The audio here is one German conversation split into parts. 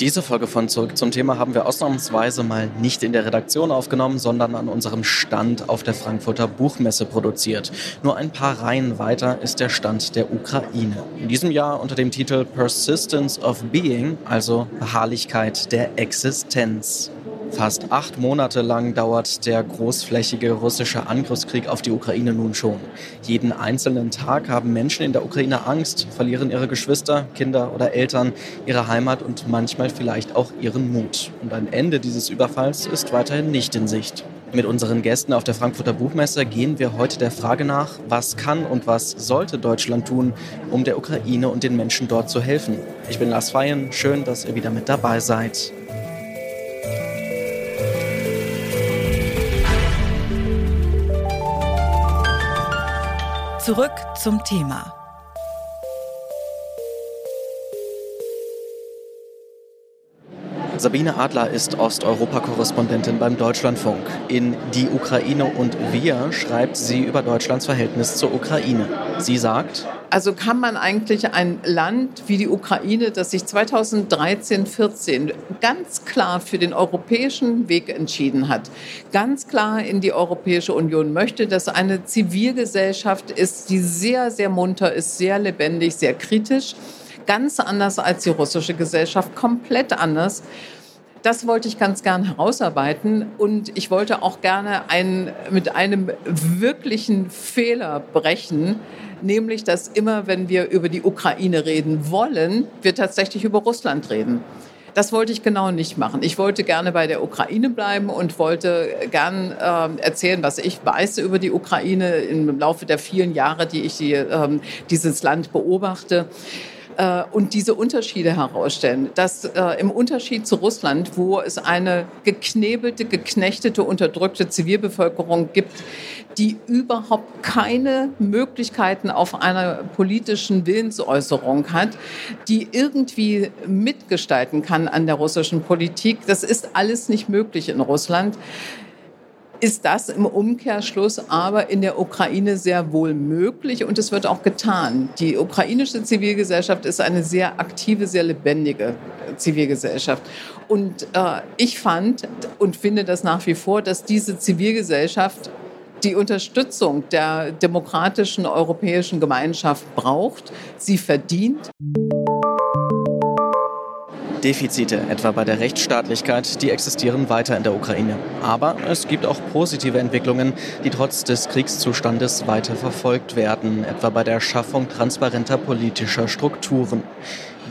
Diese Folge von Zurück zum Thema haben wir ausnahmsweise mal nicht in der Redaktion aufgenommen, sondern an unserem Stand auf der Frankfurter Buchmesse produziert. Nur ein paar Reihen weiter ist der Stand der Ukraine. In diesem Jahr unter dem Titel Persistence of Being, also Beharrlichkeit der Existenz. Fast acht Monate lang dauert der großflächige russische Angriffskrieg auf die Ukraine nun schon. Jeden einzelnen Tag haben Menschen in der Ukraine Angst, verlieren ihre Geschwister, Kinder oder Eltern, ihre Heimat und manchmal vielleicht auch ihren Mut. Und ein Ende dieses Überfalls ist weiterhin nicht in Sicht. Mit unseren Gästen auf der Frankfurter Buchmesse gehen wir heute der Frage nach, was kann und was sollte Deutschland tun, um der Ukraine und den Menschen dort zu helfen. Ich bin Lars Feyen, schön, dass ihr wieder mit dabei seid. Zurück zum Thema. Sabine Adler ist Osteuropa-Korrespondentin beim Deutschlandfunk. In Die Ukraine und wir schreibt sie über Deutschlands Verhältnis zur Ukraine. Sie sagt, also kann man eigentlich ein Land wie die Ukraine, das sich 2013, 14 ganz klar für den europäischen Weg entschieden hat, ganz klar in die Europäische Union möchte, dass eine Zivilgesellschaft ist, die sehr, sehr munter ist, sehr lebendig, sehr kritisch, ganz anders als die russische Gesellschaft, komplett anders das wollte ich ganz gern herausarbeiten und ich wollte auch gerne ein, mit einem wirklichen Fehler brechen, nämlich dass immer, wenn wir über die Ukraine reden wollen, wir tatsächlich über Russland reden. Das wollte ich genau nicht machen. Ich wollte gerne bei der Ukraine bleiben und wollte gern äh, erzählen, was ich weiß über die Ukraine im Laufe der vielen Jahre, die ich die, äh, dieses Land beobachte äh, und diese Unterschiede herausstellen. Dass äh, im Unterschied zu Russland, wo es eine geknebelte, geknechtete, unterdrückte Zivilbevölkerung gibt, die überhaupt keine Möglichkeiten auf einer politischen Willensäußerung hat, die irgendwie mitgestalten kann an der russischen Politik. Das ist alles nicht möglich in Russland ist das im Umkehrschluss aber in der Ukraine sehr wohl möglich und es wird auch getan. Die ukrainische Zivilgesellschaft ist eine sehr aktive, sehr lebendige Zivilgesellschaft. Und äh, ich fand und finde das nach wie vor, dass diese Zivilgesellschaft die Unterstützung der demokratischen europäischen Gemeinschaft braucht, sie verdient. Defizite, etwa bei der Rechtsstaatlichkeit, die existieren weiter in der Ukraine. Aber es gibt auch positive Entwicklungen, die trotz des Kriegszustandes weiter verfolgt werden, etwa bei der Schaffung transparenter politischer Strukturen.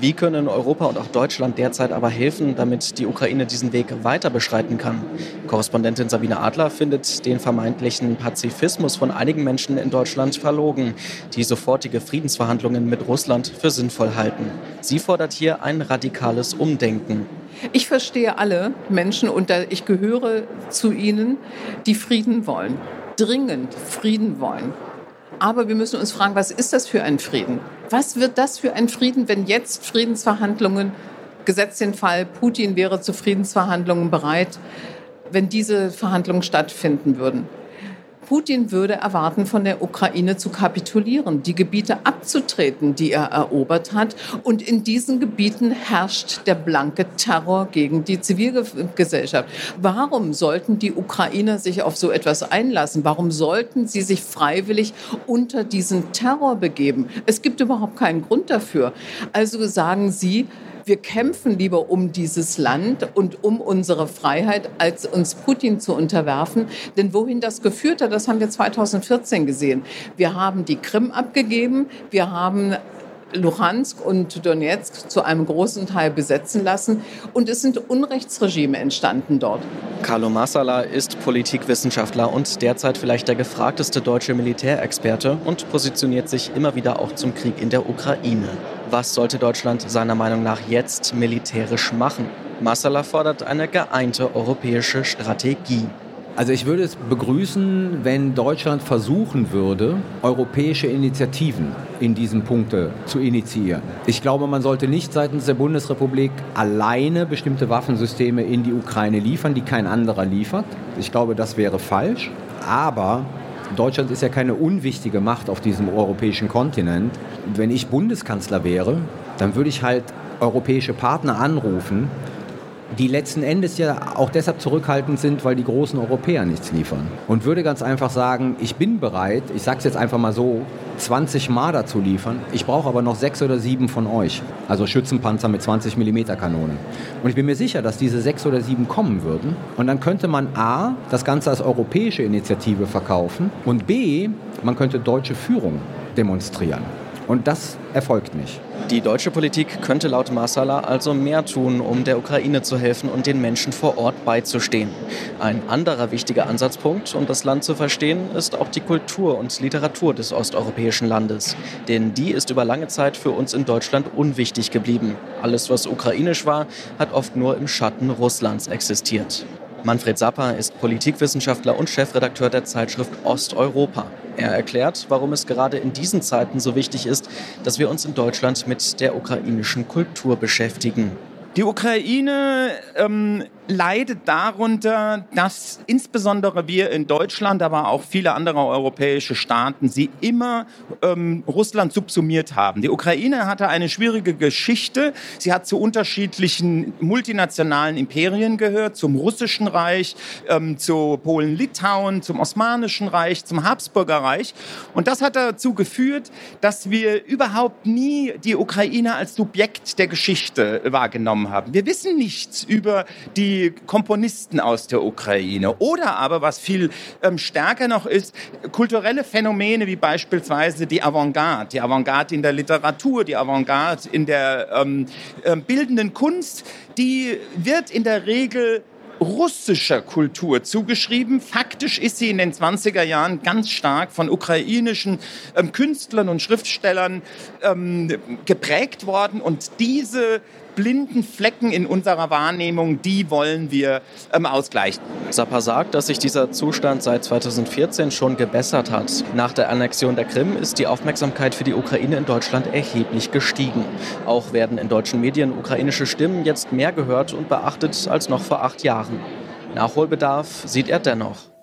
Wie können Europa und auch Deutschland derzeit aber helfen, damit die Ukraine diesen Weg weiter beschreiten kann? Korrespondentin Sabine Adler findet den vermeintlichen Pazifismus von einigen Menschen in Deutschland verlogen, die sofortige Friedensverhandlungen mit Russland für sinnvoll halten. Sie fordert hier ein radikales Umdenken. Ich verstehe alle Menschen und ich gehöre zu ihnen, die Frieden wollen, dringend Frieden wollen. Aber wir müssen uns fragen, was ist das für ein Frieden? Was wird das für ein Frieden, wenn jetzt Friedensverhandlungen, gesetzt den Fall, Putin wäre zu Friedensverhandlungen bereit, wenn diese Verhandlungen stattfinden würden? Putin würde erwarten, von der Ukraine zu kapitulieren, die Gebiete abzutreten, die er erobert hat. Und in diesen Gebieten herrscht der blanke Terror gegen die Zivilgesellschaft. Warum sollten die Ukrainer sich auf so etwas einlassen? Warum sollten sie sich freiwillig unter diesen Terror begeben? Es gibt überhaupt keinen Grund dafür. Also sagen Sie, wir kämpfen lieber um dieses Land und um unsere Freiheit, als uns Putin zu unterwerfen. Denn wohin das geführt hat, das haben wir 2014 gesehen. Wir haben die Krim abgegeben, wir haben Luhansk und Donetsk zu einem großen Teil besetzen lassen. Und es sind Unrechtsregime entstanden dort. Carlo Massala ist Politikwissenschaftler und derzeit vielleicht der gefragteste deutsche Militärexperte und positioniert sich immer wieder auch zum Krieg in der Ukraine. Was sollte Deutschland seiner Meinung nach jetzt militärisch machen? Massala fordert eine geeinte europäische Strategie. Also ich würde es begrüßen, wenn Deutschland versuchen würde, europäische Initiativen in diesen Punkte zu initiieren. Ich glaube, man sollte nicht seitens der Bundesrepublik alleine bestimmte Waffensysteme in die Ukraine liefern, die kein anderer liefert. Ich glaube, das wäre falsch. Aber Deutschland ist ja keine unwichtige Macht auf diesem europäischen Kontinent. Wenn ich Bundeskanzler wäre, dann würde ich halt europäische Partner anrufen, die letzten Endes ja auch deshalb zurückhaltend sind, weil die großen Europäer nichts liefern. Und würde ganz einfach sagen, ich bin bereit, ich sage es jetzt einfach mal so, 20 Marder zu liefern. Ich brauche aber noch sechs oder sieben von euch. Also Schützenpanzer mit 20 mm Kanonen. Und ich bin mir sicher, dass diese sechs oder sieben kommen würden. Und dann könnte man A, das Ganze als europäische Initiative verkaufen und B, man könnte deutsche Führung demonstrieren. Und das erfolgt nicht. Die deutsche Politik könnte laut Marsala also mehr tun, um der Ukraine zu helfen und den Menschen vor Ort beizustehen. Ein anderer wichtiger Ansatzpunkt, um das Land zu verstehen, ist auch die Kultur und Literatur des osteuropäischen Landes. Denn die ist über lange Zeit für uns in Deutschland unwichtig geblieben. Alles, was ukrainisch war, hat oft nur im Schatten Russlands existiert. Manfred Sapper ist Politikwissenschaftler und Chefredakteur der Zeitschrift Osteuropa. Er erklärt, warum es gerade in diesen Zeiten so wichtig ist, dass wir uns in Deutschland mit der ukrainischen Kultur beschäftigen. Die Ukraine ähm, leidet darunter, dass insbesondere wir in Deutschland, aber auch viele andere europäische Staaten, sie immer ähm, Russland subsumiert haben. Die Ukraine hatte eine schwierige Geschichte. Sie hat zu unterschiedlichen multinationalen Imperien gehört, zum Russischen Reich, ähm, zu Polen-Litauen, zum Osmanischen Reich, zum Habsburger Reich. Und das hat dazu geführt, dass wir überhaupt nie die Ukraine als Subjekt der Geschichte wahrgenommen haben. Wir wissen nichts über die Komponisten aus der Ukraine. Oder aber, was viel ähm, stärker noch ist, kulturelle Phänomene wie beispielsweise die Avantgarde. Die Avantgarde in der Literatur, die Avantgarde in der ähm, äh, bildenden Kunst, die wird in der Regel russischer Kultur zugeschrieben. Faktisch ist sie in den 20er Jahren ganz stark von ukrainischen ähm, Künstlern und Schriftstellern ähm, geprägt worden. Und diese blinden Flecken in unserer Wahrnehmung, die wollen wir ähm, ausgleichen. Sapper sagt, dass sich dieser Zustand seit 2014 schon gebessert hat. Nach der Annexion der Krim ist die Aufmerksamkeit für die Ukraine in Deutschland erheblich gestiegen. Auch werden in deutschen Medien ukrainische Stimmen jetzt mehr gehört und beachtet als noch vor acht Jahren. Nachholbedarf sieht er dennoch.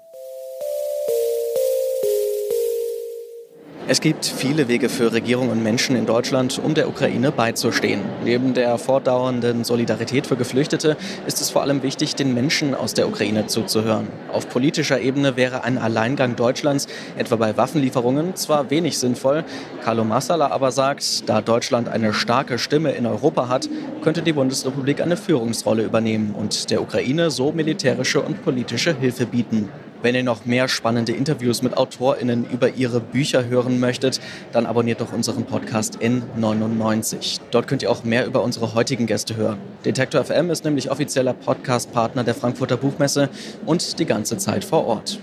Es gibt viele Wege für Regierungen und Menschen in Deutschland, um der Ukraine beizustehen. Neben der fortdauernden Solidarität für Geflüchtete ist es vor allem wichtig, den Menschen aus der Ukraine zuzuhören. Auf politischer Ebene wäre ein Alleingang Deutschlands, etwa bei Waffenlieferungen, zwar wenig sinnvoll. Carlo Massala aber sagt, da Deutschland eine starke Stimme in Europa hat, könnte die Bundesrepublik eine Führungsrolle übernehmen und der Ukraine so militärische und politische Hilfe bieten. Wenn ihr noch mehr spannende Interviews mit AutorInnen über ihre Bücher hören möchtet, dann abonniert doch unseren Podcast N99. Dort könnt ihr auch mehr über unsere heutigen Gäste hören. Detektor FM ist nämlich offizieller Podcast-Partner der Frankfurter Buchmesse und die ganze Zeit vor Ort.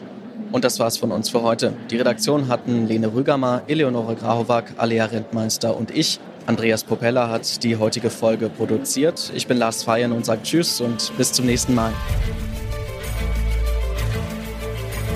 Und das war's von uns für heute. Die Redaktion hatten Lene Rügamer, Eleonore Grahovac, Alea Rentmeister und ich. Andreas Popella hat die heutige Folge produziert. Ich bin Lars Feiern und sage Tschüss und bis zum nächsten Mal.